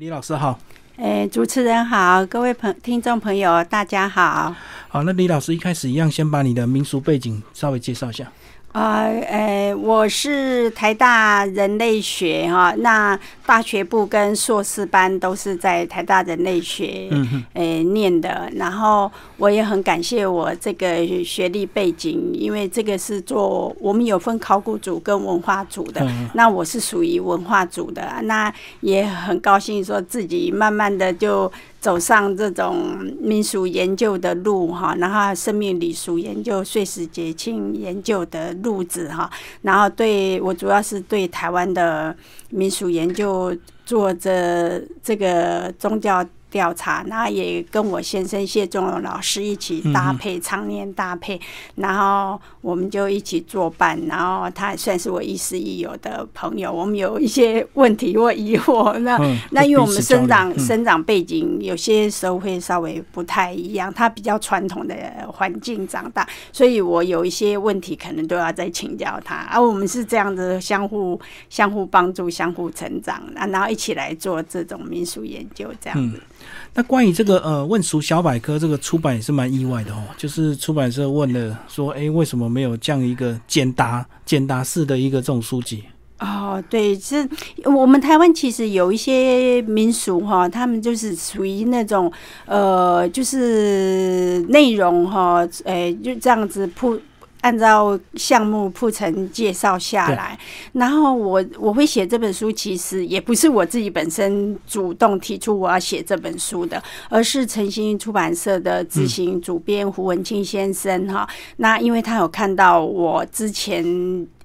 李老师好，哎，主持人好，各位朋听众朋友大家好。好，那李老师一开始一样，先把你的民俗背景稍微介绍一下。啊，呃，我是台大人类学哈，那大学部跟硕士班都是在台大人类学呃念的，然后我也很感谢我这个学历背景，因为这个是做我们有分考古组跟文化组的，那我是属于文化组的，那也很高兴说自己慢慢的就。走上这种民俗研究的路哈，然后生命礼俗研究、碎石节庆研究的路子哈，然后对我主要是对台湾的民俗研究做着这个宗教。调查，那也跟我先生谢仲荣老师一起搭配，常年搭配，然后我们就一起作伴，然后他也算是我亦师亦友的朋友。我们有一些问题或疑惑，那那因为我们生长生长背景有些时候会稍微不太一样，他比较传统的环境长大，所以我有一些问题可能都要再请教他。而我们是这样子相互相互帮助、相互成长，啊然后一起来做这种民俗研究，这样子。那关于这个呃问俗小百科这个出版也是蛮意外的哦，就是出版社问了说，哎，为什么没有这样一个简答简答式的一个这种书籍？哦，对，是我们台湾其实有一些民俗哈，他们就是属于那种呃，就是内容哈，哎，就这样子铺。按照项目铺陈介绍下来，然后我我会写这本书，其实也不是我自己本身主动提出我要写这本书的，而是诚心出版社的执行主编胡文庆先生哈。那因为他有看到我之前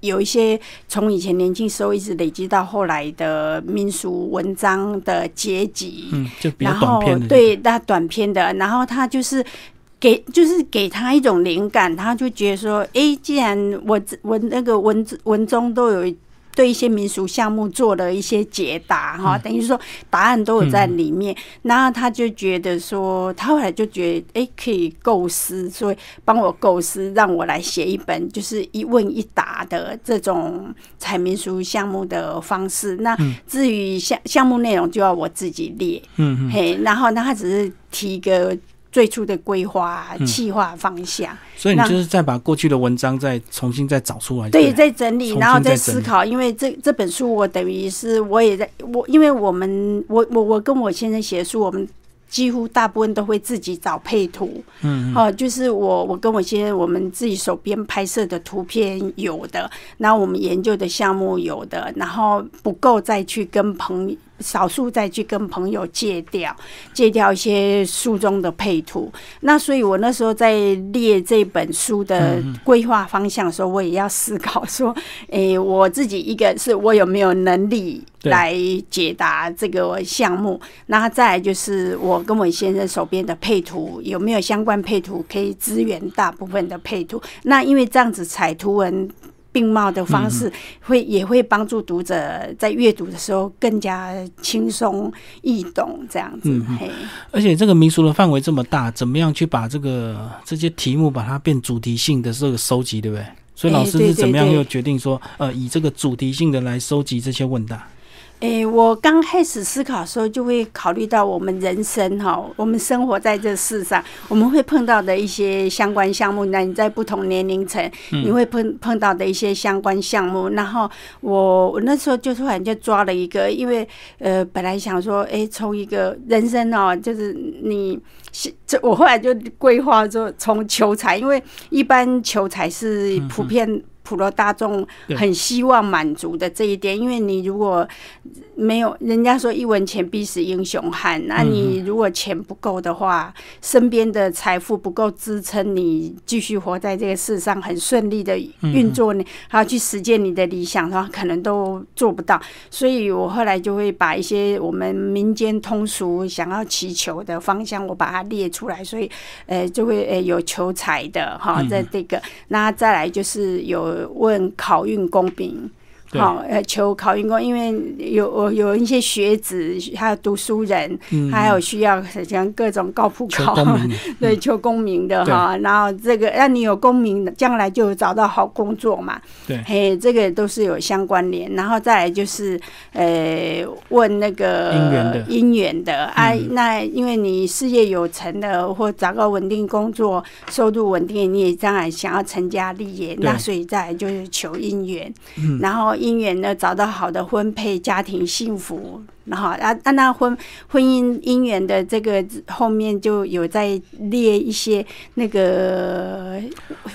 有一些从以前年轻时候一直累积到后来的民俗文章的结集，嗯，就比较短篇的，对，那短篇的，然后他就是。给就是给他一种灵感，他就觉得说，哎，既然我我那个文字文中都有对一些民俗项目做了一些解答哈，等于说答案都有在里面，然后他就觉得说，他后来就觉得，哎，可以构思，所以帮我构思，让我来写一本就是一问一答的这种采民俗项目的方式。那至于项项目内容，就要我自己列，嗯嗯，嘿，然后那他只是提个。最初的规划、计划方向，所以你就是再把过去的文章再重新再找出来，对，再整理，然后再思考。因为这这本书，我等于是我也在我，因为我们我我我跟我先生写书，我们几乎大部分都会自己找配图，嗯，哦，就是我我跟我先生我们自己手边拍摄的图片有的，然后我们研究的项目有的，然后不够再去跟朋友。少数再去跟朋友借掉，借掉一些书中的配图。那所以我那时候在列这本书的规划方向的时候，我也要思考说：，诶，我自己一个是我有没有能力来解答这个项目？那再来就是我跟我先生手边的配图有没有相关配图可以支援大部分的配图？那因为这样子彩图文。并茂的方式会也会帮助读者在阅读的时候更加轻松易懂，这样子。嘿，而且这个民俗的范围这么大，怎么样去把这个这些题目把它变主题性的这个收集，对不对？所以老师是怎么样又决定说，呃，以这个主题性的来收集这些问答？诶，我刚开始思考的时候，就会考虑到我们人生哈，我们生活在这世上，我们会碰到的一些相关项目。那你在不同年龄层，你会碰碰到的一些相关项目。然后我我那时候就突然就抓了一个，因为呃，本来想说，哎，从一个人生哦，就是你，这我后来就规划说从求财，因为一般求财是普遍。普罗大众很希望满足的这一点，因为你如果没有人家说一文钱必死英雄汉，那你如果钱不够的话，身边的财富不够支撑你继续活在这个世上很顺利的运作，你还要去实践你的理想的话，可能都做不到。所以我后来就会把一些我们民间通俗想要祈求的方向，我把它列出来，所以呃就会呃有求财的哈，在这个那再来就是有。问考运公平，好，呃，求考运功，因为有有一些学子，还有读书人，还有需要像各种高普考，对，求功名的哈。然后这个让你有功名，将来就找到好工作嘛。对，嘿，这个都是有相关联。然后再来就是，呃，问那个姻缘的姻缘的啊，那因为你事业有成的，或找个稳定工作，收入稳定，你也将来想要成家立业，那所以再来就是求姻缘，然后。姻缘呢，找到好的婚配，家庭幸福。然后啊，啊，那婚婚姻姻缘的这个后面就有在列一些那个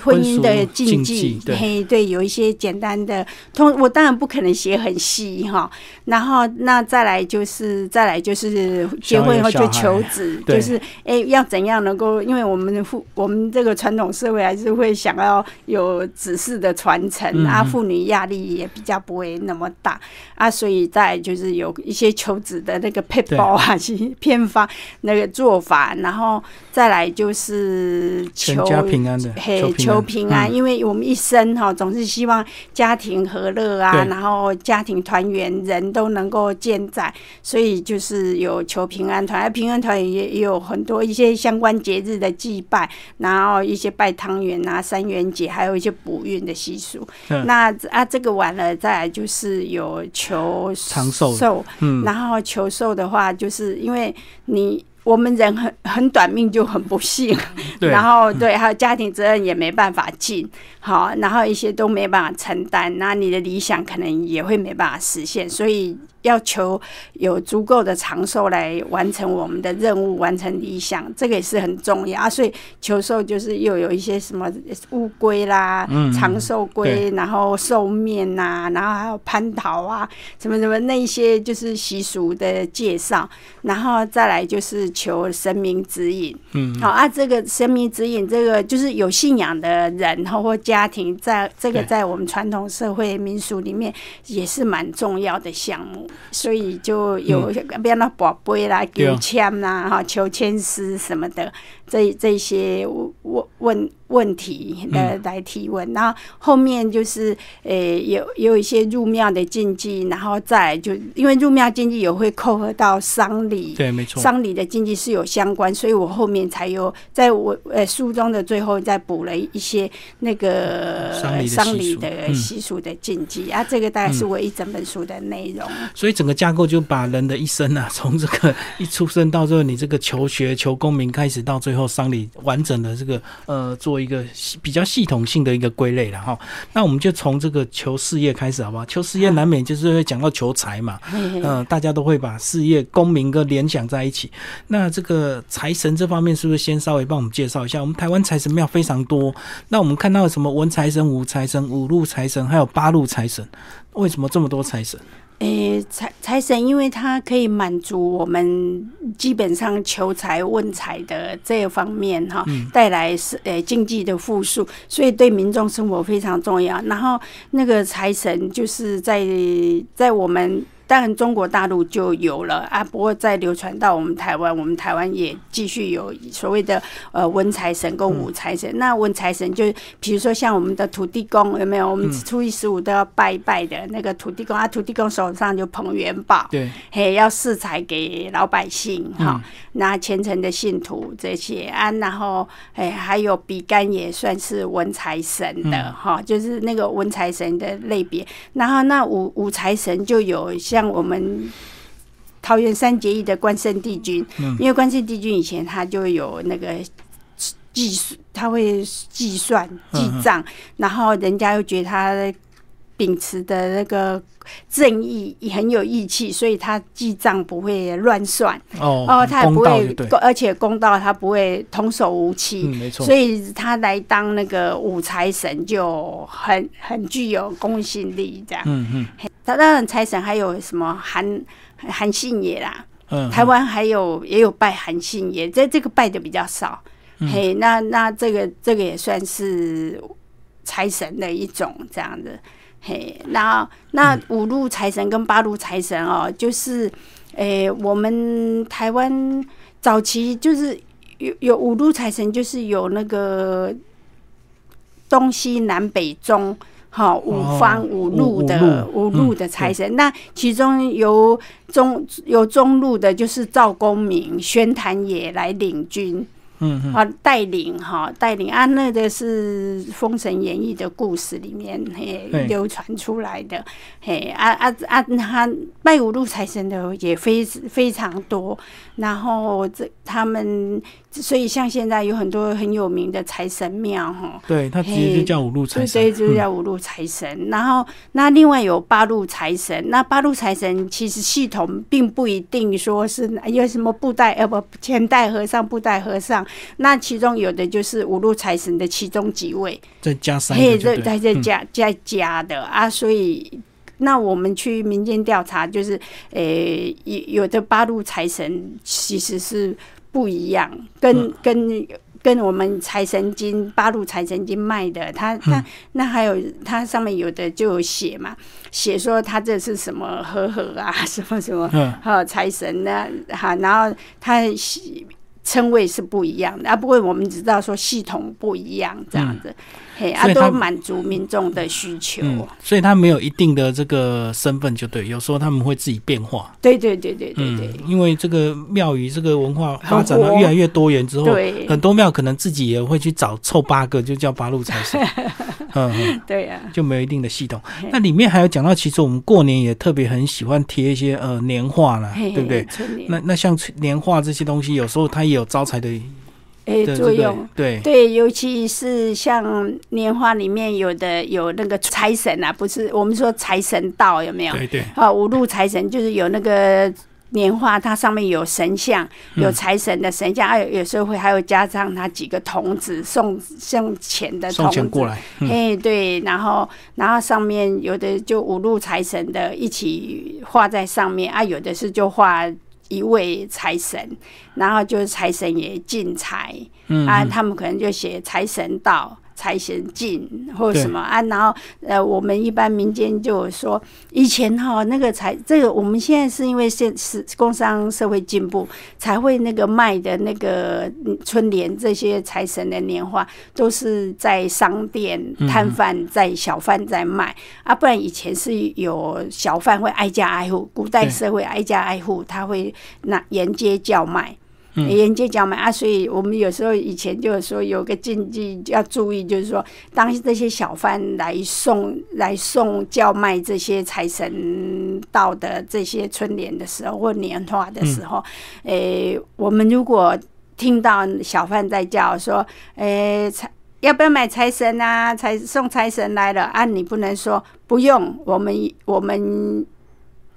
婚姻的禁忌，嘿，对，有一些简单的通，我当然不可能写很细哈。然后那再来就是再来就是结婚以后就求子，就是哎要怎样能够，因为我们的父我们这个传统社会还是会想要有子嗣的传承啊，妇女压力也比较不会那么大啊，所以在就是有一些。求子的那个配包啊，偏方那个做法，然后再来就是求平安的，嘿，求平安，因为我们一生哈总是希望家庭和乐啊，然后家庭团圆，人都能够健在，所以就是有求平安团，平安团也也有很多一些相关节日的祭拜，然后一些拜汤圆啊、三元节，还有一些补运的习俗。那啊，这个完了，再来就是有求长寿，嗯。然后求寿的话，就是因为你我们人很很短命，就很不幸。然后对，还有家庭责任也没办法尽，好，然后一些都没办法承担，那你的理想可能也会没办法实现，所以。要求有足够的长寿来完成我们的任务，完成理想，这个也是很重要啊。所以求寿就是又有一些什么乌龟啦，长寿龟，然后寿面呐，然后还有蟠桃啊，什么什么那些就是习俗的介绍。然后再来就是求神明指引，嗯，好啊，这个神明指引，这个就是有信仰的人或家庭，在这个在我们传统社会民俗里面也是蛮重要的项目。所以就有比如那宝贝啦、求签啦、哈求签师什么的，这这些问问。问题来来提问，然后后面就是诶有有一些入庙的禁忌，然后再就因为入庙禁忌也会扣合到丧礼，对，没错，丧礼的禁忌是有相关，所以我后面才有在我呃书中的最后再补了一些那个丧礼的习俗的禁忌。啊，这个大概是我一整本书的内容。所以整个架构就把人的一生啊，从这个一出生到最后你这个求学求功名开始，到最后丧礼完整的这个呃做。一个比较系统性的一个归类了哈，那我们就从这个求事业开始好不好？求事业难免就是会讲到求财嘛，嗯，大家都会把事业、功名跟联想在一起。那这个财神这方面是不是先稍微帮我们介绍一下？我们台湾财神庙非常多，那我们看到什么文财神、武财神、五路财神，还有八路财神，为什么这么多财神？诶，财财神，因为它可以满足我们基本上求财问财的这一方面哈，带来是诶经济的富庶，所以对民众生活非常重要。然后那个财神就是在在我们。当然，中国大陆就有了啊，不过再流传到我们台湾，我们台湾也继续有所谓的呃文财神跟武财神。那文财神就比如说像我们的土地公有没有？我们初一十五都要拜一拜的那个土地公啊，土地公手上就捧元宝，对，嘿，要赐财给老百姓哈。那虔诚的信徒这些啊，然后哎，还有比干也算是文财神的哈，就是那个文财神的类别。然后那武武财神就有像我们桃园三结义的关圣帝君，因为关圣帝君以前他就有那个计算，他会计算记账，然后人家又觉得他。秉持的那个正义也很有义气，所以他记账不会乱算哦，哦，他也不会，而且公道，他不会童叟无欺，没错，所以他来当那个五财神就很很具有公信力，这样，嗯嗯，他当然财神还有什么韩韩信爷啦，嗯，台湾还有也有拜韩信爷，在这个拜的比较少，嘿，那那这个这个也算是财神的一种这样的。嘿，然后那五路财神跟八路财神哦，就是，诶，我们台湾早期就是有有五路财神，就是有那个东西南北中。好五方五路的五路的财神。那其中由中有中路的，就是赵公明、宣坛也来领军。嗯，啊，带领哈，带领啊，那个是《封神演义》的故事里面嘿流传出来的，嘿啊啊啊，他拜五路财神的也非非常多，然后这他们。所以像现在有很多很有名的财神庙哈，对，他直接就叫五路财神，对，就叫五路财神。然后那另外有八路财神，那八路财神其实系统并不一定说是有什么布袋呃不前代和尚布袋和尚，那其中有的就是五路财神的其中几位，再加三个，再，再再加再加的啊。所以那我们去民间调查，就是呃有有的八路财神其实是。不一样，跟跟跟我们财神经八路财神经卖的，它它那还有他上面有的就有写嘛，写说他这是什么和和啊，什么什么，哈财神呢，哈，然后它称谓是不一样的啊，不过我们知道说系统不一样这样子。嘿，啊，都满足民众的需求，所以他没有一定的这个身份就对，有时候他们会自己变化。对对对对对对，因为这个庙宇这个文化发展到越来越多元之后，很多庙可能自己也会去找凑八个，就叫八路财神。嗯，对呀，就没有一定的系统。那里面还有讲到，其实我们过年也特别很喜欢贴一些呃年画啦，对不对？那那像年画这些东西，有时候它也有招财的。诶，作用对对，尤其是像年画里面有的有那个财神啊，不是我们说财神道有没有？对对啊，五路财神就是有那个年画，它上面有神像，有财神的神像，还有有时候会还有加上他几个童子送送钱的童子过来。哎，对，然后然后上面有的就五路财神的一起画在上面啊，有的是就画。一位财神，然后就是财神爷进财，啊，他们可能就写财神到。财神进或者什么啊？然后呃，我们一般民间就说，以前哈那个财，这个我们现在是因为现是工商社会进步，才会那个卖的那个春联这些财神的年画，都是在商店摊贩在小贩在卖啊，不然以前是有小贩会挨家挨户，古代社会挨家挨户，他会那沿街叫卖。沿街叫卖啊，所以我们有时候以前就是说有个禁忌要注意，就是说当这些小贩来送来送叫卖这些财神到的这些春联的时候或年画的时候，诶，我们如果听到小贩在叫说，诶，财要不要买财神啊？财送财神来了啊，你不能说不用，我们我们。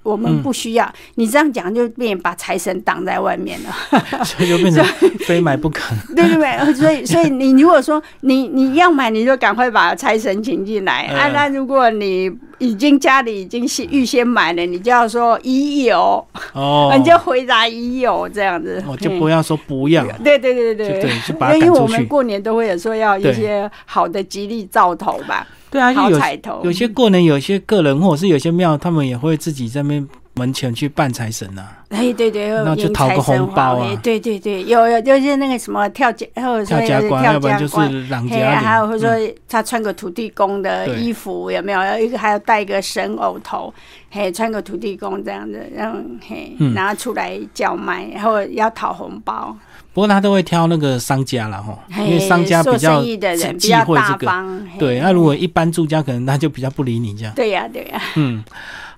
我们不需要。你这样讲，就变把财神挡在外面了，所以就变成 非买不可。对对对，所以 所以你如果说你你要买，你就赶快把财神请进来。啊。那如果你已经家里已经先预先买了，你就要说已有。哦，你就回答已有这样子，我就不要说不要。对对对对对，就把因为我们过年都会有说要一些好的吉利兆头吧。对。啊，好彩头。有些过年，有些个人或者是有些庙，他们也会自己在那门前去办财神呐。哎，对对，然后就讨个红包啊。对对对，有有就是那个什么跳家，或者跳家官，要不然就是郎家还有或者说他穿个土地公的衣服，有没有？一个还要戴个神偶头，嘿，穿个土地公这样子，然后嘿，然后出来叫卖，然后要讨红包。不过他都会挑那个商家了哈，因为商家比较忌讳这个。对，那如果一般住家，可能他就比较不理你这样。对呀，对呀。嗯，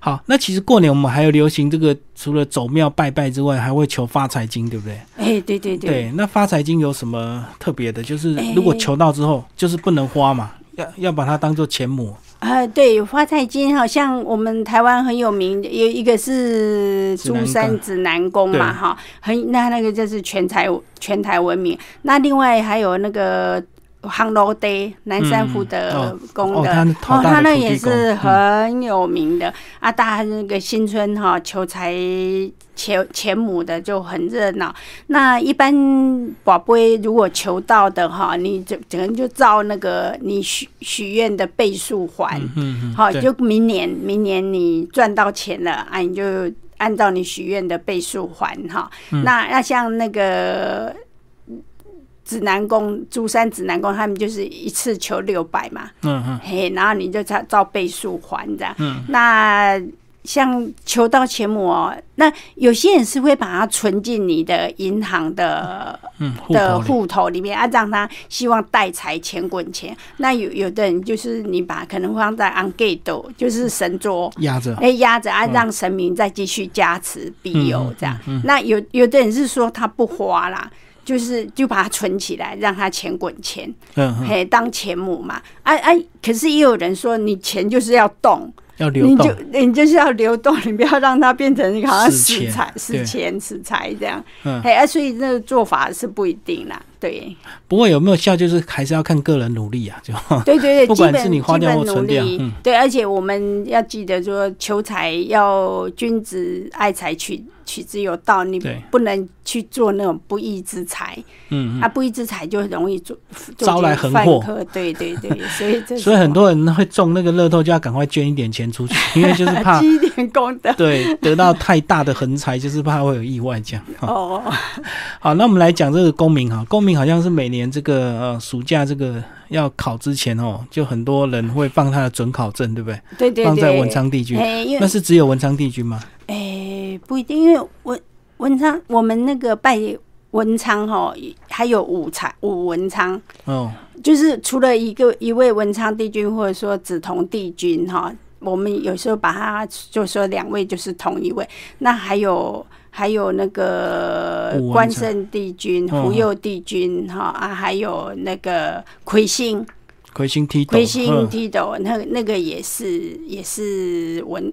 好，那其实过年我们还有流行这个，除了走庙拜拜之外，还会求发财金，对不对？哎，对对对。对，那发财金有什么特别的？就是如果求到之后，就是不能花嘛，要要把它当做钱母。啊，对，发财金好像我们台湾很有名，有一个是珠山指南宫嘛，哈，很那那个就是全台全台闻名。那另外还有那个杭楼堆南山福德宫的，哦，他那也是很有名的啊，大那个新春哈求财。前前母的就很热闹，那一般宝贝如果求到的哈，你就可能就照那个你许许愿的倍数还，好，就明年明年你赚到钱了啊，你就按照你许愿的倍数还哈。那那像那个。指南宫、珠山指南宫，他们就是一次求六百嘛，嗯嗯，嘿，然后你就照照倍数还这样。嗯，那像求到钱母哦，那有些人是会把它存进你的银行的嗯，的户户头里面啊，让他希望带财钱滚钱。那有有的人就是你把可能放在 on gate，就是神桌。压着，哎，压着啊，让神明再继续加持庇佑这样。那有有的人是说他不花啦，就是就把它存起来，让它钱滚钱，嘿，当钱母嘛。哎、哎、可是也有人说，你钱就是要动，要流动你就，你就是要流动，你不要让它变成一个好像死财、死钱、死财这样。嗯嘿，啊，所以那个做法是不一定啦。对，不过有没有效，就是还是要看个人努力啊，就对对对，不管基本是你花掉或存掉嗯对，而且我们要记得说，求财要君子爱财，取取之有道，你不能去做那种不义之财。嗯嗯。啊，不义之财就容易做做招来横祸对对对，所以这所以很多人会中那个乐透，就要赶快捐一点钱出去，因为就是怕积一点功德。对得到太大的横财，就是怕会有意外这样。哈哦，好，那我们来讲这个公民哈，公民好像是每年这个呃暑假这个要考之前哦，就很多人会放他的准考证，对不对？对对对，放在文昌帝君，哎，那是只有文昌帝君吗？哎不一定，因为文文昌我们那个拜文昌哈，还有武才武文昌，哦，就是除了一个一位文昌帝君，或者说紫铜帝君哈，我们有时候把它就说两位就是同一位。那还有还有那个关圣帝君、嗯福佑帝君哈啊，还有那个魁星魁星踢斗，魁星嗯踢斗，那个那个也是也是文。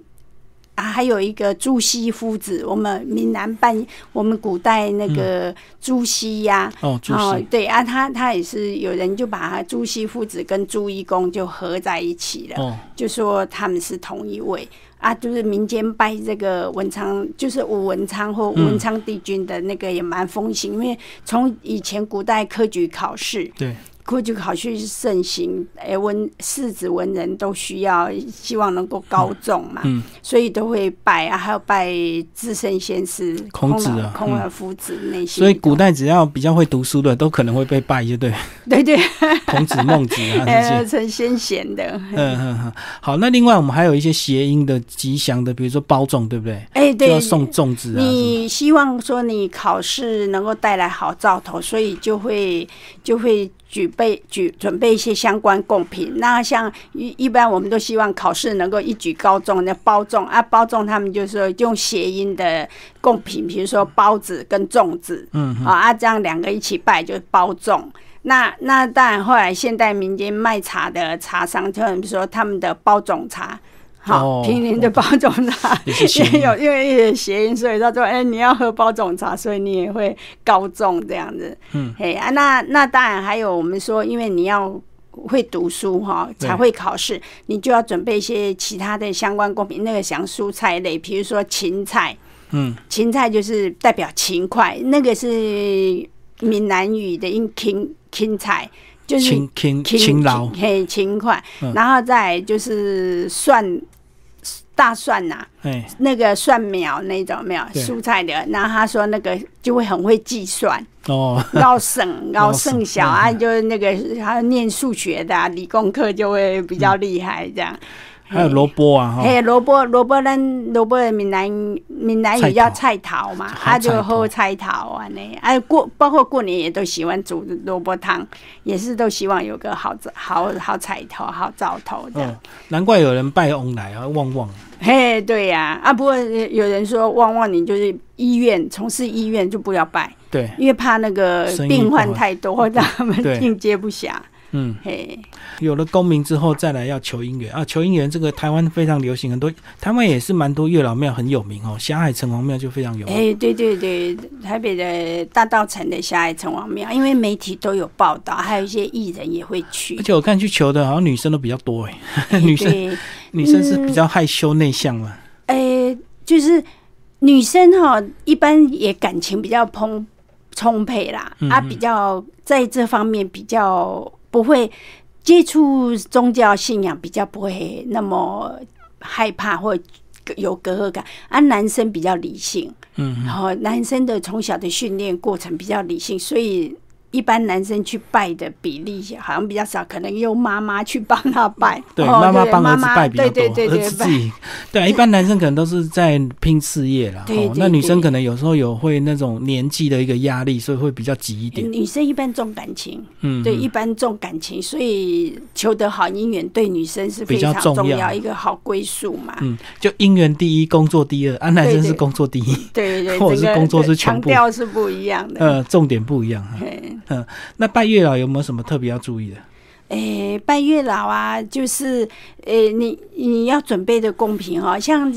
啊，还有一个朱熹夫子，我们闽南办，我们古代那个朱熹呀、哦，朱哦熹，，对啊，他他也是有人就把他朱熹夫子跟朱一公就合在一起了，哦，就说他们是同一位。啊，就是民间拜这个文昌，就是武文昌或嗯。文昌帝君的那个也蛮风行，因为从以前古代科举考试，对，科举考试盛行，哎、文士子文人都需要希望能够高中嘛，嗯。所以都会拜啊，还有拜至圣先师孔子啊老空嗯耳夫子那些，所以古代只要比较会读书的，都可能会被拜，就对，对对，孔子、孟子啊 这呃，些。成先贤的，嗯嗯嗯，好，那另外我们还有一些谐音的吉祥的，比如说包粽，对不对？哎、对。就要，送粽子啊，你希望说你考试能够带来好兆头，所以就会就会举备举准备一些相关贡品。那像一一般我们都希望考试能够一举高中，那包粽啊，包粽他们就是说用谐音的贡品，比如说包子跟粽子，嗯啊啊，这样两个一起拜就是包粽。那那当然，后来现代民间卖茶的茶商，就比如说他们的包种茶，好哦，平林的包种茶也有，因为也谐音，所以他说，哎、你要喝包种茶，所以你也会高中这样子。嗯，嘿啊，那那当然还有我们说，因为你要。会读书哈，才会考试，你就要准备一些其他的相关贡品。那个像蔬菜类，比如说芹菜，嗯，芹菜就是代表勤快，那个是闽南语的音芹芹菜，就是勤勤勤勤劳，嘿勤快嗯，然后再就是蒜大蒜呐、哎，那个蒜苗那种没有蔬菜的，然后他说那个就会很会计算，哦，要省要省小嗯啊，就是那个他念数学的、啊、理工科就会比较厉害这样。还有萝卜啊，哈，嘿，萝卜萝卜咱萝卜的闽南闽南语叫菜头。嘛，好啊就喝菜头啊呢，啊过包括过年也都喜欢煮萝卜汤，也是都希望有个好好好彩头、好兆头这样。哦，难怪有人拜翁来啊，旺旺，嘿，对呀、啊，不过有人说旺旺你就是医院从事医院就不要拜，对，因为怕那个病患太多，让他们对 应接不暇。嗯，嘿，有了功名之后，再来要求姻缘。啊，求姻缘这个台湾非常流行，很多台湾也是蛮多月老庙很有名哦，霞海城隍庙就非常有名，哎，对对对，台北的大道城的霞海城隍庙，因为媒体都有报道，还有一些艺人也会去。而。且我看去求的好像女生都比较多哎，女生对，女生是比较害羞内向嘛，哎，就是女生哈，一般也感情比较充充沛啦，啊，比较在这方面比较不会接触宗教信仰，比较不会那么害怕或有隔阂感。啊，男生比较理性，嗯，然后男生的从小的训练过程比较理性，所以一般男生去拜的比例好像比较少，可能由妈妈去帮他拜。对，哦妈妈帮儿子拜比较多，对对对对儿子自己 对啊，一般男生可能都是在拼事业啦。对对哦那女生可能有时候有会那种年纪的一个压力，所以会比较急一点。女生一般重感情，嗯，对，嗯一般重感情，所以求得好姻缘对女生是非常重要重要，一个好归宿嘛。嗯，就姻缘第一，工作第二，啊，男生是对对工作第一，对对，或者是工作是全部强调是不一样的。呃，重点不一样。啊嘿那拜月老有没有什么特别要注意的？诶，拜月老啊，就是诶，你你要准备的贡品哈，像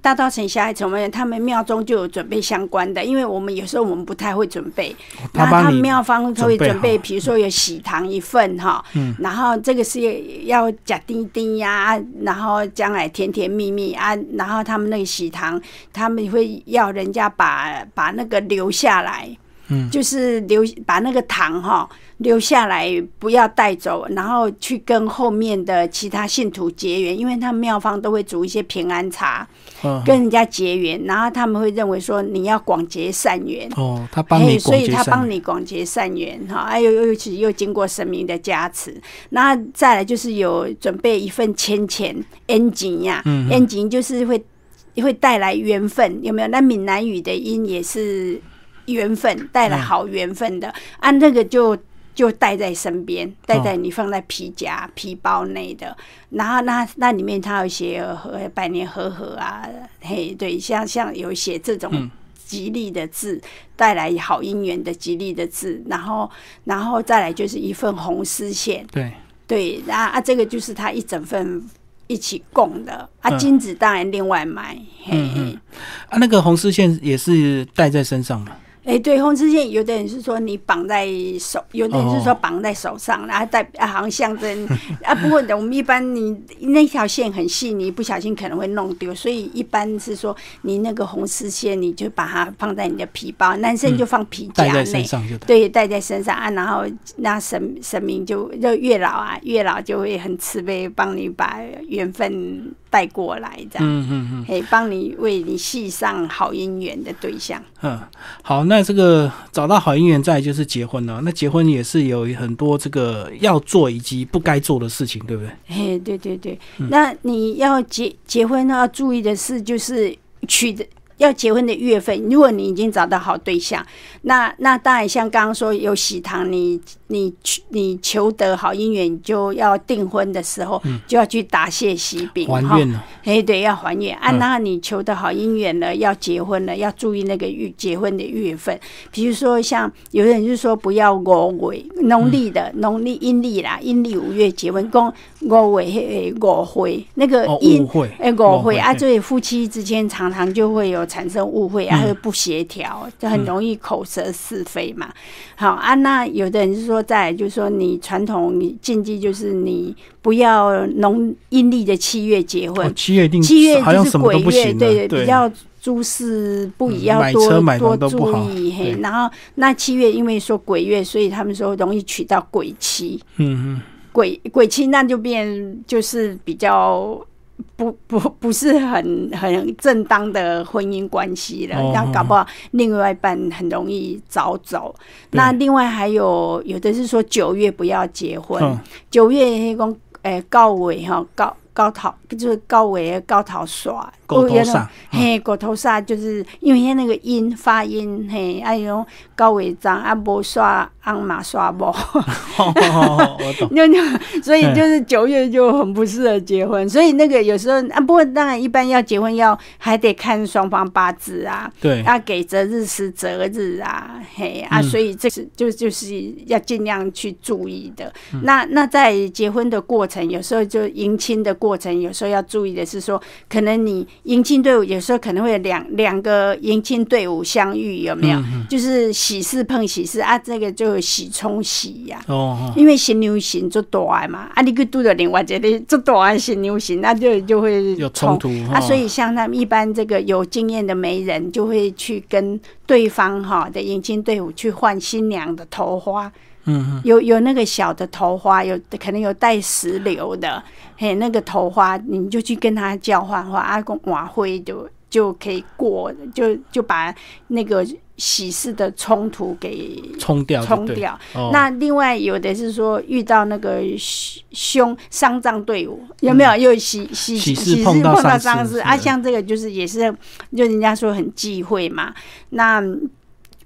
大稻城下海城门他们庙中就有准备相关的，因为我们有时候我们不太会准备，那他们庙方都会准备比如说有喜糖一份哈，嗯然后这个是要假丁丁呀，然后将来甜甜蜜蜜啊，然后他们那个喜糖，他们会要人家把把那个留下来。嗯。就是留把那个糖哈留下来，不要带走，然后去跟后面的其他信徒结缘，因为他们庙方都会煮一些平安茶，嗯，跟人家结缘，然后他们会认为说你要广结善缘。哦，他帮你所以他帮善你广结善缘哈，还有尤其又经过神明的加持，那再来就是有准备一份千钱恩景呀，嗯恩景就是会会带来缘分，有没有？那闽南语的音也是缘分，带来好缘分的，啊，那个就。就带在身边，带在你放在皮夹、皮包内的，然后那那里面它有写和百年和合啊，嘿，对，像像有写这种嗯。吉利的字，带来好姻缘的吉利的字，然后然后再来就是一份红丝线，对，对，然后啊，这个就是他一整份一起供的。啊，嗯。金子当然另外买，嘿。嗯嘿嗯。啊，那个红丝线也是带在身上嘛？哎、对，红丝线有的人是说你绑在手，有的人是说哦绑在手上，然后代啊好像象征啊。不过我们一般你那条线很细，你不小心可能会弄丢，所以一般是说你那个红丝线你就把它放在你的皮包，男生就放皮夹内。身上对。对，带在身上啊，然后那神神明就就月老啊，月老就会很慈悲，帮你把缘分带过来，这样，嗯嗯嗯可以帮你为你系上好姻缘的对象。嗯，好，那这个找到好姻缘，再就是结婚了。那结婚也是有很多这个要做以及不该做的事情，对不对？嘿，对对对，那你要结结婚要注意的是，就是娶的。要结婚的月份，如果你已经找到好对象，那那当然像刚刚说有喜糖，你你去你求得好姻缘，你就要订婚的时候、就要去答谢喜饼哈。还愿了，哎，对，要还愿。啊。嗯。那你求得好姻缘了，要结婚了，要注意那个月结婚的月份。比如说，像有的人就说不要五月，农历的农历阴历啦，阴历五月结婚，公五月迄个误会，那个哦，阴误会，哎，误会啊，对。所以夫妻之间常常就会有产生误会啊，嗯还有不协调，就很容易口舌是非嘛。好啊，那有的人是说，在就是说，你传统你禁忌就是你不要农阴历的七月结婚哦，，七月定七月就是鬼月，对对，比较诸事不宜，要多多注意。嘿，然后那七月因为说鬼月，所以他们说容易娶到鬼妻。嗯嗯，鬼鬼妻那就变就是比较不不不是很很正当的婚姻关系了哦，那、搞不好另外一半很容易早走。那另外还有有的是说九月不要结婚，嗯九月迄讲诶告尾哈高高头就是高尾的高头耍狗头上，嘿，狗头煞就是因为那个音发音，嘿，啊，有高维章啊，无刷昂马刷无，哦我懂，所以就是九月就很不适合结婚，所以那个有时候啊，不过当然一般要结婚要还得看双方八字啊，对，啊给择日时择日啊，嘿啊，嗯。所以这是就就是要尽量去注意的。嗯。那那在结婚的过程，有时候就迎亲的过程，有时候要注意的是说，可能你迎亲队伍有时候可能会有两两个迎亲队伍相遇，有没有？嗯就是喜事碰喜事啊，这个就喜冲喜呀、哦哦，因为新娘型做大的嘛，啊，你去拄着另外一个做大的新娘型，那就就会有冲突啊，哦。所以像他们一般这个有经验的媒人，就会去跟对方哈的迎亲队伍去换新娘的头花，嗯嗯，有有那个小的头花，有可能有带石榴的，嘿，那个头花你就去跟他交换话，阿公瓦灰就就可以过，就就把那个喜事的冲突给冲掉，冲掉。那另外有的是说遇到那个凶丧葬队伍，有没有又喜喜喜事碰到丧事啊？像这个就是也是，就人家说很忌讳嘛。那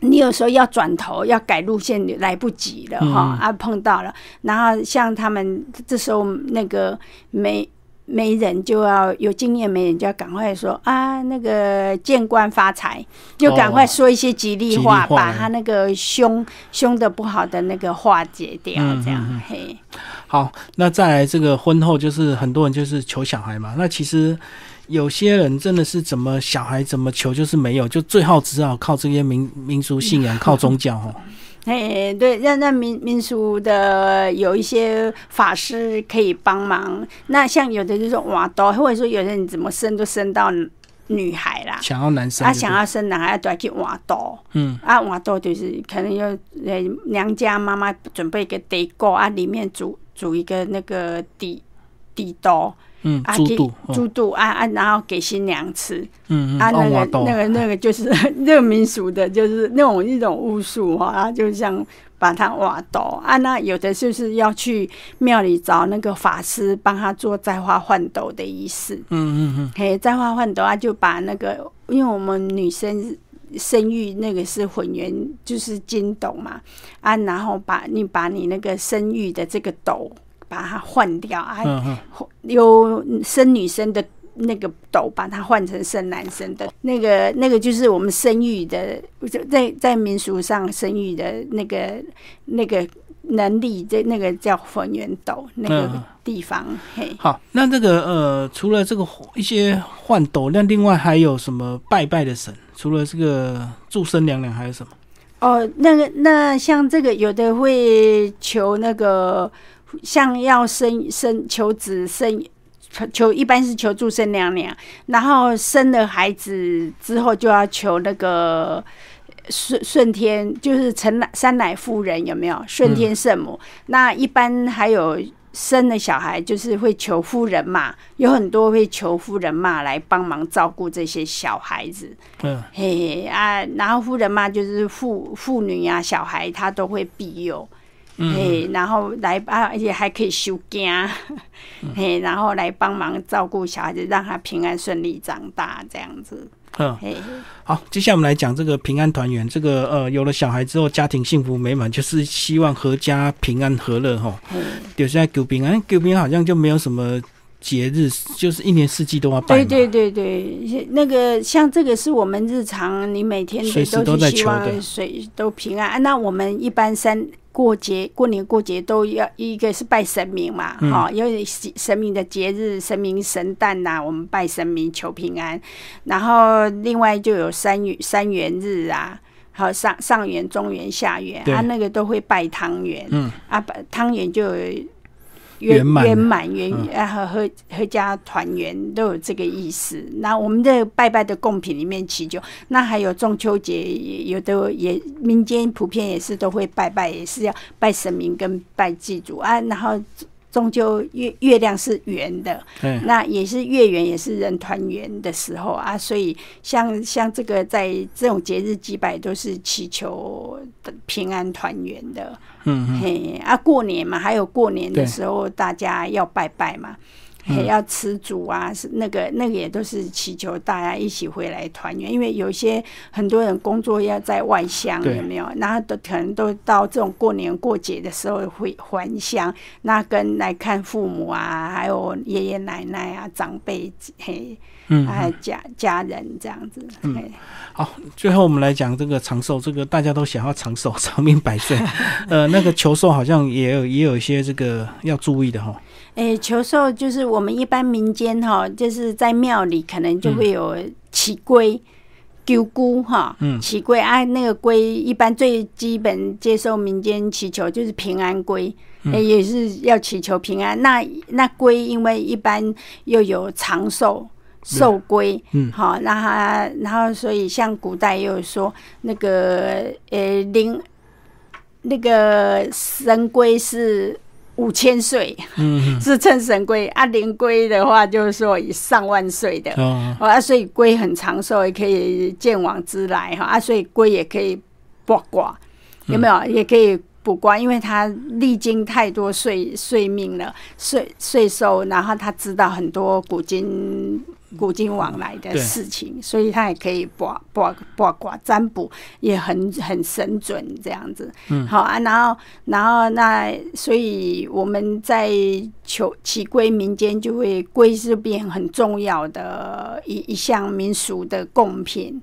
你有时候要转头要改路线来不及了哈啊，碰到了。然后像他们这时候那个没。没人就要有经验，没人就要赶快说啊，那个见官发财，就赶快说一些吉利话，把他那个凶凶的不好的那个化解掉，这样嘿。好，那再来这个婚后，就是很多人就是求小孩嘛。那其实有些人真的是怎么小孩怎么求就是没有，就最后只好靠这些民民俗信仰，靠宗教哦。哎，对，让让民民俗的有一些法师可以帮忙。那像有的就是挖刀，或者说有的人怎么生都生到女孩啦，想要男生，他想要生男孩，要去挖刀。嗯，啊挖刀就是可能要呃娘家妈妈准备一个地锅啊，里面煮煮一个那个底底刀。嗯，猪肚，猪肚啊啊，然后给新娘吃。嗯嗯，啊，那个那个那个就是 那个民俗的，就是那种一种巫术啊，就像把它挖斗啊。那有的就是要去庙里找那个法师帮他做摘花换斗的仪式。嗯嗯嗯，嘿，摘花换斗啊，就把那个，因为我们女生生育那个是混元，就是金斗嘛啊，然后把你把你那个生育的这个斗。把它换掉啊！有生女生的那个斗，把它换成生男生的那个，那个就是我们生育的，在在民俗上生育的那个那个能力，这那个叫混元斗那个地方。嘿，好，那这个呃，除了这个一些换斗，那另外还有什么拜拜的神？除了这个祝生娘娘，还有什么？哦，那个那像这个有的会求那个。像要生生求子生求一般是求助生娘娘，然后生了孩子之后就要求那个顺顺天，就是陈乃三奶夫人有没有顺天圣母？那一般还有生了小孩就是会求夫人嘛，有很多会求夫人嘛来帮忙照顾这些小孩子。嗯，嘿啊，然后夫人嘛就是妇妇女啊小孩她都会庇佑。嘿，然后来啊，而且还可以修家，嘿，然后来帮忙照顾小孩子，让他平安顺利长大，这样子。嗯，好，接下来我们来讲这个平安团圆。这个呃，有了小孩之后，家庭幸福美满，就是希望阖家平安和乐哈。嗯，就是在求平安，求平安好像就没有什么节日，就是一年四季都要拜。对对对对，那个像这个是我们日常，你每天都是希望水都平安。那我们一般三。过节过年过节都要一个是拜神明嘛，哈，因为神明的节日，神明神诞呐，我们拜神明求平安。然后另外就有三元三元日啊，好上上元、中元、下元啊，那个都会拜汤圆，嗯，啊，汤圆就。圆满圆满圆啊和和和家团圆都有这个意思。那我们的拜拜的贡品里面祈求，那还有中秋节有的也民间普遍也是都会拜拜，也是要拜神明跟拜祭祖啊，然后。终究月月亮是圆的，那也是月圆，也是人团圆的时候啊。所以像像这个在这种节日祭拜，都是祈求平安团圆的。嗯嘿啊，过年嘛，还有过年的时候，大家要拜拜嘛。还要吃煮啊，是那个那个也都是祈求大家一起回来团圆，因为有些很多人工作要在外乡，有没有？然后都可能都到这种过年过节的时候会还乡，那跟来看父母啊，还有爷爷奶奶啊，长辈嘿，嗯，还家家人这样子。嗯，好，最后我们来讲这个长寿，这个大家都想要长寿、长命百岁。呃，那个求寿好像也有也有一些这个要注意的哈。诶，求寿就是我们一般民间哈，就是在庙里可能就会有祈龟、丢姑哈，嗯祈龟啊，那个龟一般最基本接受民间祈求就是平安龟，也是要祈求平安。那那龟因为一般又有长寿寿龟，嗯，好，那它然后所以像古代又说那个呃灵那个神龟是。五千岁，嗯，是称神龟啊。灵龟的话，就是说以上万岁的哦，啊，所以龟很长寿，也可以见往之来哈啊，所以龟也可以卜卦，有没有？也可以卜卦，因为他历经太多岁岁命了，岁岁寿，然后他知道很多古今古今往来的事情，所以他也可以卜卜卜卦占卜，也很很神准这样子。嗯好啊，然后然后那所以我们在求祈归民间就会龟是变很重要的一一项民俗的贡品。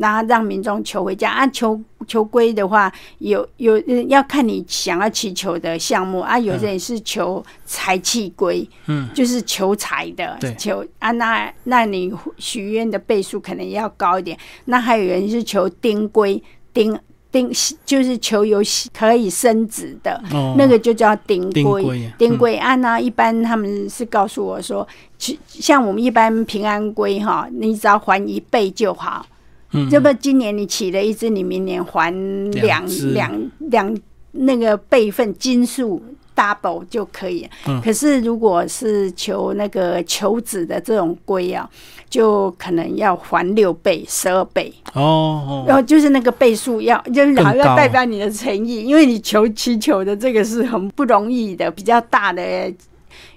然后让民众求回家。啊，求求龟的话，有有呃要看你想要祈求的项目。啊，有的人是求财气龟，嗯，就是求财的对，求啊，那那你许愿的倍数可能要高一点。那还有人是求丁龟，丁丁就是求有可以生子的，哦，那个就叫丁丁龟龟。丁龟按呢，一般他们是告诉我说，其像我们一般平安龟哈，你只要还一倍就好。嗯，这不今年你起了一只，你明年还两只两两那个备份金数 double 就可以。嗯可是如果是求那个求子的这种龟啊，就可能要还六倍、十二倍。哦哦，然后就是那个倍数要，就是更好要代表你的诚意，因为你求祈求的这个是很不容易的，比较大的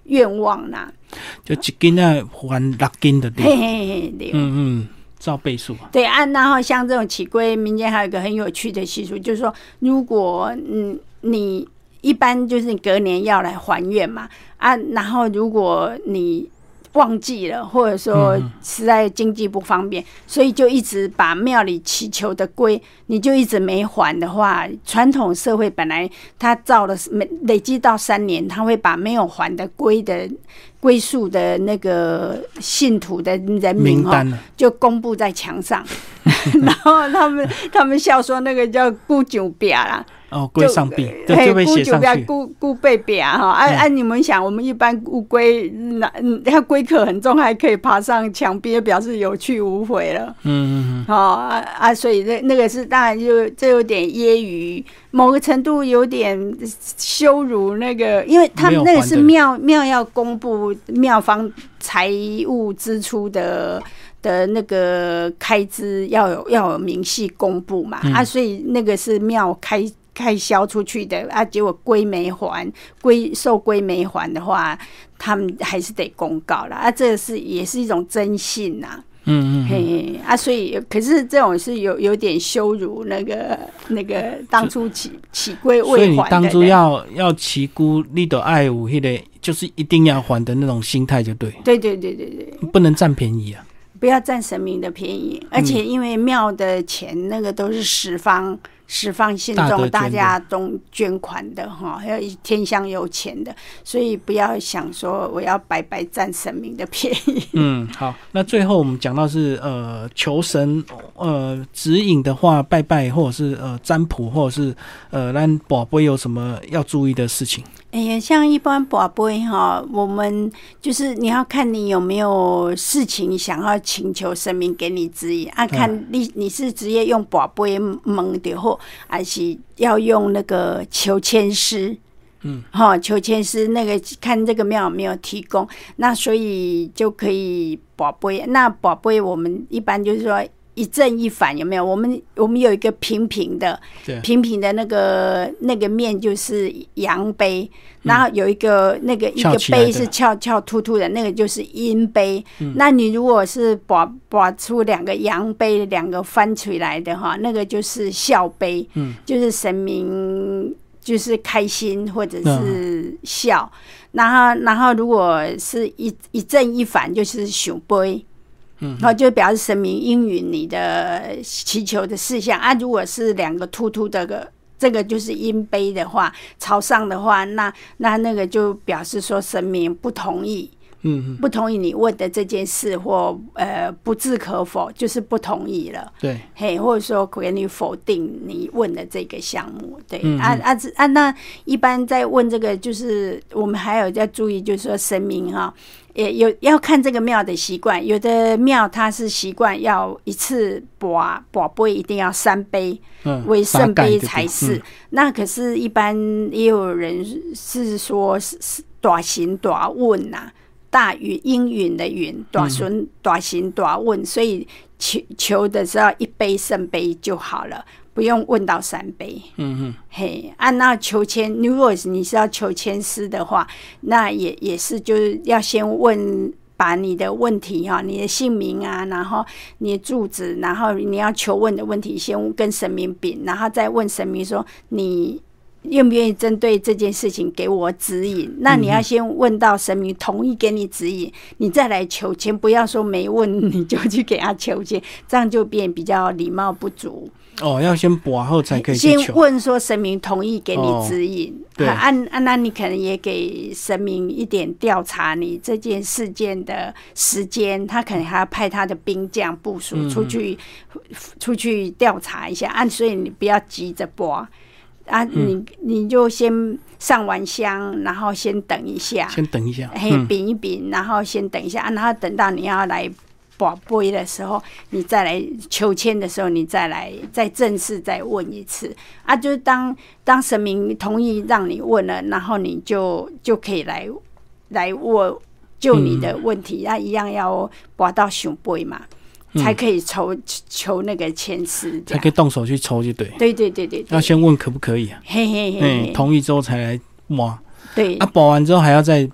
愿望啦。就一斤啊还六斤的嘿，嘿嘿，对。嗯嗯，照倍数啊，对啊，然后像这种起龟，民间还有一个很有趣的习俗，就是说，如果嗯你一般就是你隔年要来还愿嘛啊，然后如果你忘记了，或者说实在经济不方便，所以就一直把庙里祈求的龟，你就一直没还的话，传统社会本来他造了没累积到三年，他会把没有还的龟的龟数的那个信徒的人名哈。名，就公布在墙上，然后他们他们笑说那个叫孤九表啦，哦，龟上壁，对，嘿就被写上去，龟龟背表哈，啊按啊！你们想，我们一般乌龟那嗯它龟壳很重，还可以爬上墙壁，表示有去无回了。嗯嗯嗯哦啊啊！所以那那个是当然就这有点揶揄，某个程度有点羞辱那个，因为他们那个是庙庙要公布庙方财务支出的的那个开支要有要有明细公布嘛、嗯啊，所以那个是庙开。开销出去的啊，结果龟没还，龟受龟没还的话，他们还是得公告了啊，这是也是一种征信呐、嗯嗯嗯，嘿啊，所以可是这种是有有点羞辱那个那个当初起起龟所以未还的你当初要要祈姑，你都爱有迄个，就是一定要还的那种心态，就对，对对对对对，不能占便宜啊。不要占神明的便宜，而嗯。且因为庙的钱那个都是十方十方信大德捐的众大家都捐款的哈，还有天香有钱的，所以不要想说我要白白占神明的便宜。嗯，好，那最后我们讲到是呃求神呃指引的话，拜拜或者是呃占卜或者是呃让宝贝有什么要注意的事情？哎呀，像一般宝贝哈，我们就是你要看你有没有事情想要请求神明给你指引啊，看你你是直接用宝贝蒙的或还是要用那个求签师。嗯，哈，求签师那个看这个庙有没有提供，那所以就可以宝贝。那宝贝我们一般就是说一正一反有没有？我们我们有一个平平的，平平的那个那个面就是阳杯，然后有一个那个一个杯是翘翘凸凸的，那个就是阴杯。那你如果是把把出两个阳杯，两个翻起来的哈，那个就是笑杯，嗯，就是神明就是开心或者是笑。然后然后如果是一一正一反，就是熊杯。嗯，然后就表示神明应允你的祈求的事项。啊。如果是两个突突的个，这个就是阴杯的话，朝上的话，那那那个就表示说神明不同意，嗯嗯，不同意你问的这件事，或呃不置可否，就是不同意了。对，嘿，或者说给你否定你问的这个项目，对，嗯啊啊这啊，那一般在问这个，就是我们还有要注意，就是说神明哈，也有要看这个庙的习惯，有的庙它是习惯要一次把把杯一定要三杯嗯，为圣杯才是，嗯那可是，一般也有人是说是是大行大问呐、大云应允的云，大顺大行大问，所以求求的时候一杯圣杯就好了，不用问到三杯。嗯嗯，嘿，按、那求签，如果你是要求签师的话，那也也是就是要先问。把你的问题哈，你的姓名啊，然后你的住址，然后你要求问的问题，先跟神明禀，然后再问神明说你愿不愿意针对这件事情给我指引？那你要先问到神明同意给你指引，你再来求签，不要说没问你就去给他求签，这样就变比较礼貌不足。哦，要先拔后才可以先。问说神明同意给你指引，对。啊按按那你可能也给神明一点调查你这件事件的时间，他可能还要派他的兵将部署嗯。出去、出去调查一下，按、所以你不要急着拨啊，嗯。你你就先上完香，然后先等一下，先等一下。嘿，嗯，饼一禀，然后先等一下，啊然后等到你要来宝贝的时候，你再来求签的时候，你再来再正式再问一次啊，就是当当神明同意让你问了，然后你就就可以来来问就你的问题，那、一样要拔到熊杯嘛，才可以抽求那个签师才可。以动手去抽，就对。对对对对对要，先问可不可以啊？嘿嘿嘿同意之后才来摸。对啊，保完之后还要再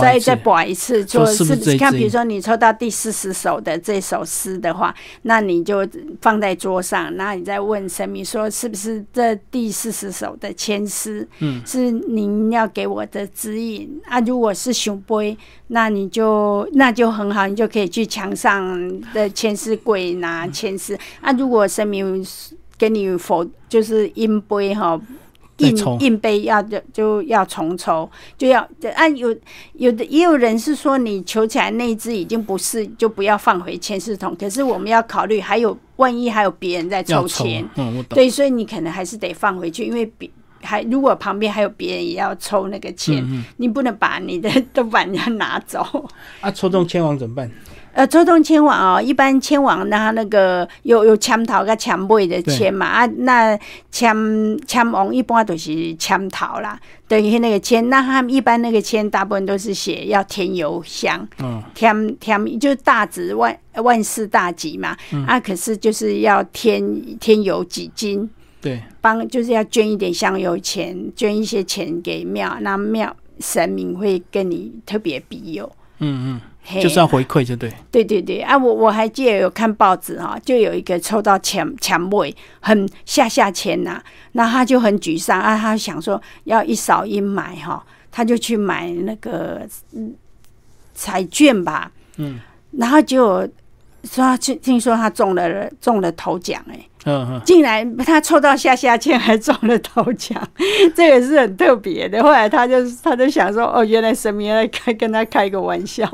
再再。播一次，说说是不是看，比如说你抽到第四十首的这首诗的话，那你就放在桌上，那你再问神明说，是不是这第四十首的签诗，嗯，是您要给我的指引啊？如果是雄杯，那你就那就很好，你就可以去墙上的签诗柜拿签诗啊。如果神明给你否就是阴杯哈。硬硬杯要就就要重抽，就要按有有的也有人是说你求起来那一只已经不是，就不要放回签诗筒。可是我们要考虑，还有万一还有别人在抽抽签，，嗯，对，所以你可能还是得放回去，因为别还如果旁边还有别人也要抽那个签，嗯嗯你不能把你的都把人家拿走。啊，抽中签王怎么办？呃，抽中签网哦，一般签网那那个有有签头跟签尾的签嘛啊，那签签王一般都是签头啦，等于那个签，那他们一般那个签大部分都是写要添油香，嗯，添添就是大吉万万事大吉嘛，嗯啊，可是就是要添添油几斤。对，帮就是要捐一点香油钱，捐一些钱给庙，那庙神明会跟你特别庇佑。嗯嗯，就是要回馈，就对。对对对。啊！我我还记得有看报纸哈、就有一个抽到钱钱尾，很下下签呐、那他就很沮丧啊，他想说要一扫阴霾哈、他就去买那个嗯彩券吧，嗯。然后就说他听听说他中了中了头奖哎、嗯嗯，竟然他抽到下下签还中了头奖，这也是很特别的。后来他就他就想说，哦，原来神明在开跟他开个玩笑，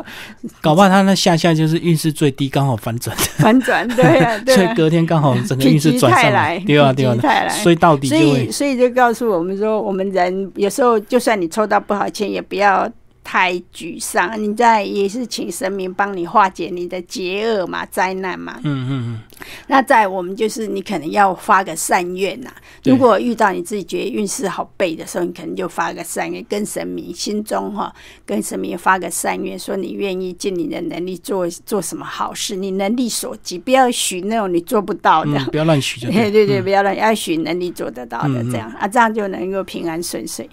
搞不好他那下下就是运势最低，刚好反转，反转，对啊，对啊。所以隔天刚好整个运势转上来，对啊对啊，所以到底所以，所以就告诉我们说，我们人有时候就算你抽到不好签，也不要太沮丧。你在也是请神明帮你化解你的劫厄嘛、灾难嘛。嗯嗯嗯那在我们就是你可能要发个善愿呐、对如果遇到你自己觉得运势好背的时候，你可能就发个善愿，跟神明心中哈，跟神明发个善愿，说你愿意尽你的能力做做什么好事，你能力所及，不要许那种你做不到的。不要乱许就对 对。对不要乱要许能力做得到的这样、啊，这样就能够平安顺遂。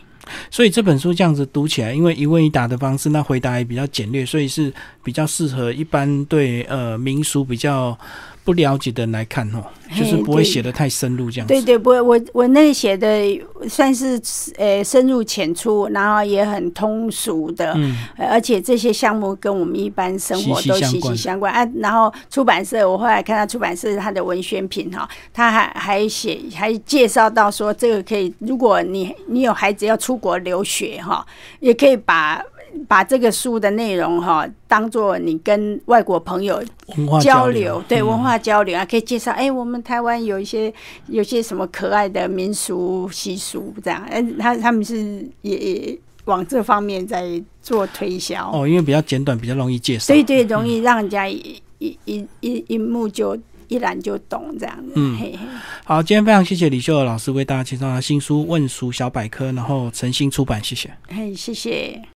所以这本书这样子读起来，因为一问一答的方式，那回答也比较简略，所以是比较适合一般对呃民俗比较不了解的人来看哦，就是不会写的太深入这样子。对对，不会，我我那里写的算是呃深入浅出，然后也很通俗的，嗯，呃而且这些项目跟我们一般生活都息息相关啊。然后出版社，我后来看到出版社它的文宣品哈，他还还写还介绍到说，这个可以，如果你你有孩子要出国留学哈，也可以把把这个书的内容哈，当做你跟外国朋友文化交流，嗯对文化交流啊，可以介绍哎，我们台湾有一些有些什么可爱的民俗习俗这样，哎，他他们是也也往这方面在做推销，哦，因为比较简短，比较容易介绍。对对，容易让人家一一一一一目就一览就懂这样子，嗯嘿嘿。好，今天非常谢谢李秀娥老师为大家介绍他新书《问俗小百科》，然后诚心出版，谢谢。嘿，谢谢。